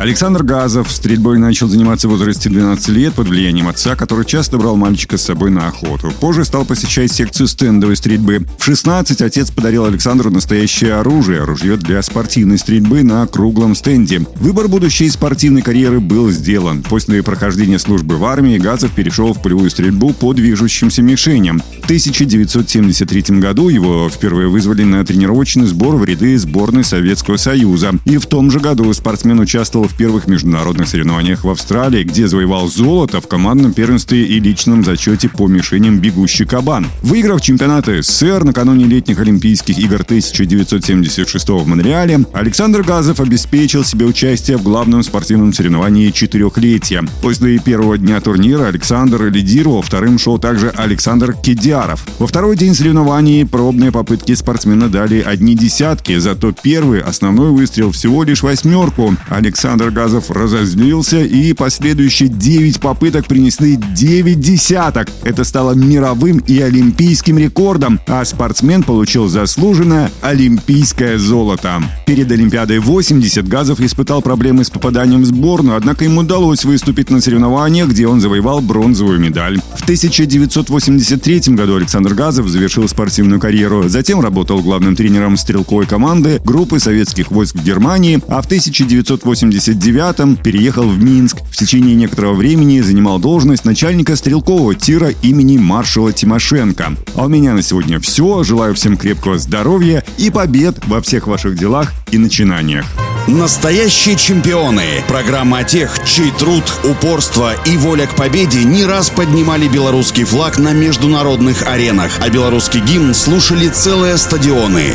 Александр Газов стрельбой начал заниматься в возрасте 12 лет под влиянием отца, который часто брал мальчика с собой на охоту. Позже стал посещать секцию стендовой стрельбы. В 16 отец подарил Александру настоящее оружие – ружье для спортивной стрельбы на круглом стенде. Выбор будущей спортивной карьеры был сделан. После прохождения службы в армии Газов перешел в полевую стрельбу по движущимся мишеням. В 1973 году его впервые вызвали на тренировочный сбор в ряды сборной Советского Союза. И в том же году спортсмен участвовал в первых международных соревнованиях в Австралии, где завоевал золото в командном первенстве и личном зачете по мишеням «Бегущий кабан». Выиграв чемпионаты СССР накануне летних Олимпийских игр 1976 в Монреале, Александр Газов обеспечил себе участие в главном спортивном соревновании четырехлетия. После первого дня турнира Александр лидировал, вторым шел также Александр Кедяров. Во второй день соревнований пробные попытки спортсмена дали одни десятки, зато первый основной выстрел всего лишь восьмерку. Александр Александр Газов разозлился, и последующие 9 попыток принесли 9 десяток. Это стало мировым и олимпийским рекордом, а спортсмен получил заслуженное олимпийское золото. Перед Олимпиадой 80 Газов испытал проблемы с попаданием в сборную, однако ему удалось выступить на соревнованиях, где он завоевал бронзовую медаль. В 1983 году Александр Газов завершил спортивную карьеру, затем работал главным тренером стрелковой команды группы советских войск в Германии, а в 1980 1979-м переехал в Минск. В течение некоторого времени занимал должность начальника стрелкового тира имени маршала Тимошенко. А у меня на сегодня все. Желаю всем крепкого здоровья и побед во всех ваших делах и начинаниях. Настоящие чемпионы. Программа о тех, чей труд, упорство и воля к победе не раз поднимали белорусский флаг на международных аренах, а белорусский гимн слушали целые стадионы.